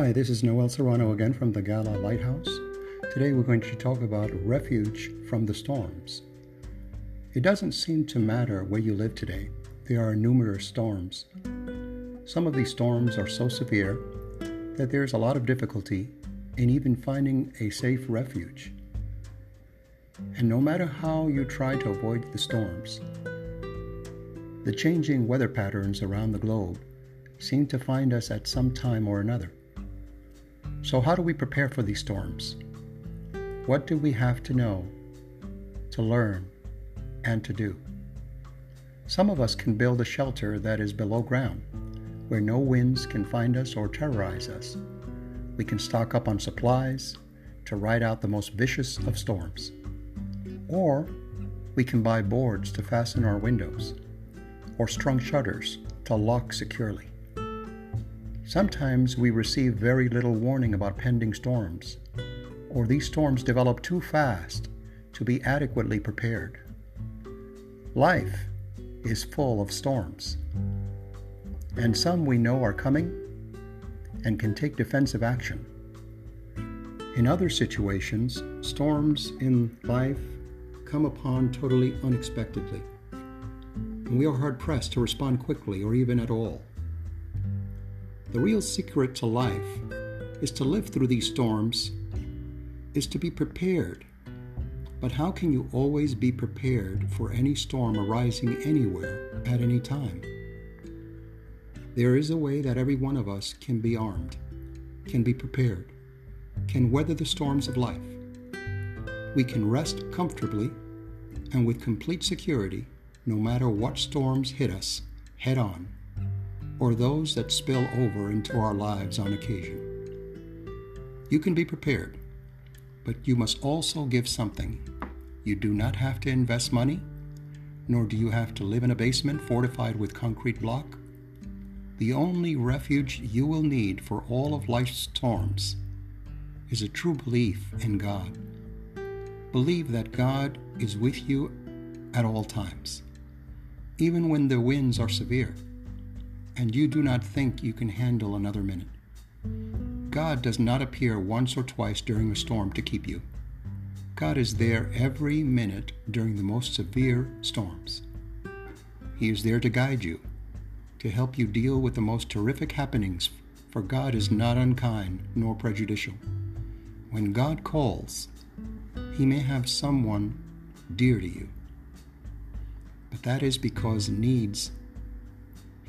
Hi, this is Noel Serrano again from the Gala Lighthouse. Today we're going to talk about refuge from the storms. It doesn't seem to matter where you live today, there are numerous storms. Some of these storms are so severe that there's a lot of difficulty in even finding a safe refuge. And no matter how you try to avoid the storms, the changing weather patterns around the globe seem to find us at some time or another. So, how do we prepare for these storms? What do we have to know, to learn, and to do? Some of us can build a shelter that is below ground, where no winds can find us or terrorize us. We can stock up on supplies to ride out the most vicious of storms. Or we can buy boards to fasten our windows, or strung shutters to lock securely. Sometimes we receive very little warning about pending storms, or these storms develop too fast to be adequately prepared. Life is full of storms, and some we know are coming and can take defensive action. In other situations, storms in life come upon totally unexpectedly, and we are hard pressed to respond quickly or even at all. The real secret to life is to live through these storms, is to be prepared. But how can you always be prepared for any storm arising anywhere at any time? There is a way that every one of us can be armed, can be prepared, can weather the storms of life. We can rest comfortably and with complete security no matter what storms hit us head on or those that spill over into our lives on occasion. You can be prepared, but you must also give something. You do not have to invest money, nor do you have to live in a basement fortified with concrete block. The only refuge you will need for all of life's storms is a true belief in God. Believe that God is with you at all times, even when the winds are severe and you do not think you can handle another minute. God does not appear once or twice during a storm to keep you. God is there every minute during the most severe storms. He is there to guide you, to help you deal with the most terrific happenings, for God is not unkind nor prejudicial. When God calls, He may have someone dear to you, but that is because needs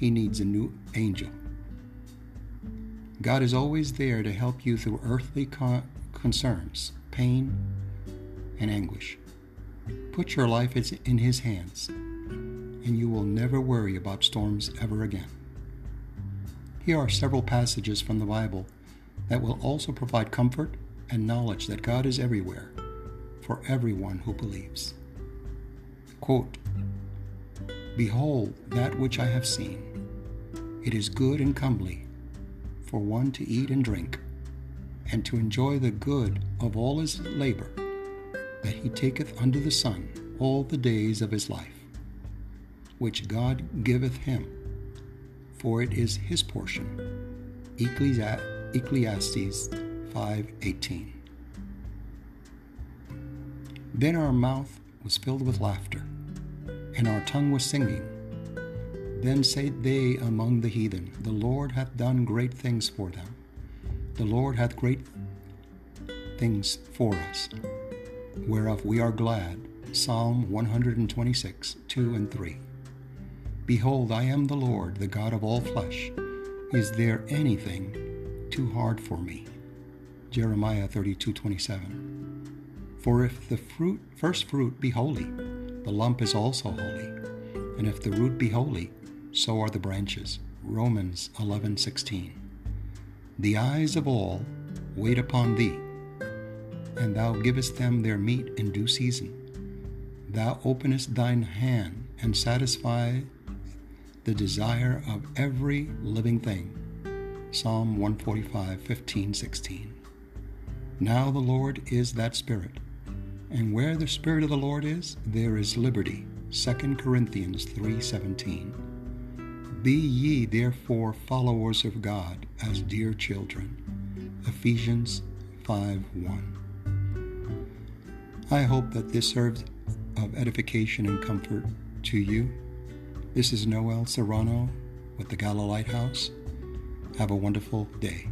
he needs a new angel. God is always there to help you through earthly concerns, pain, and anguish. Put your life in His hands, and you will never worry about storms ever again. Here are several passages from the Bible that will also provide comfort and knowledge that God is everywhere for everyone who believes. Quote, Behold that which I have seen it is good and comely for one to eat and drink, and to enjoy the good of all his labor that he taketh under the sun all the days of his life, which God giveth him, for it is his portion. Ecclesiastes 5:18. Then our mouth was filled with laughter, and our tongue was singing. Then said they among the heathen, The Lord hath done great things for them. The Lord hath great things for us, whereof we are glad. Psalm 126, 2 and 3. Behold, I am the Lord, the God of all flesh. Is there anything too hard for me? Jeremiah 32, 27. For if the fruit, first fruit be holy, the lump is also holy. And if the root be holy, so are the branches. Romans 11:16. The eyes of all wait upon thee, and thou givest them their meat in due season. Thou openest thine hand and satisfy the desire of every living thing. Psalm 145, 15, 16. Now the Lord is that Spirit, and where the Spirit of the Lord is, there is liberty. 2 Corinthians 3:17. Be ye therefore followers of God as dear children, Ephesians 5 1. I hope that this serves of edification and comfort to you. This is Noel Serrano with the Gala Lighthouse. Have a wonderful day.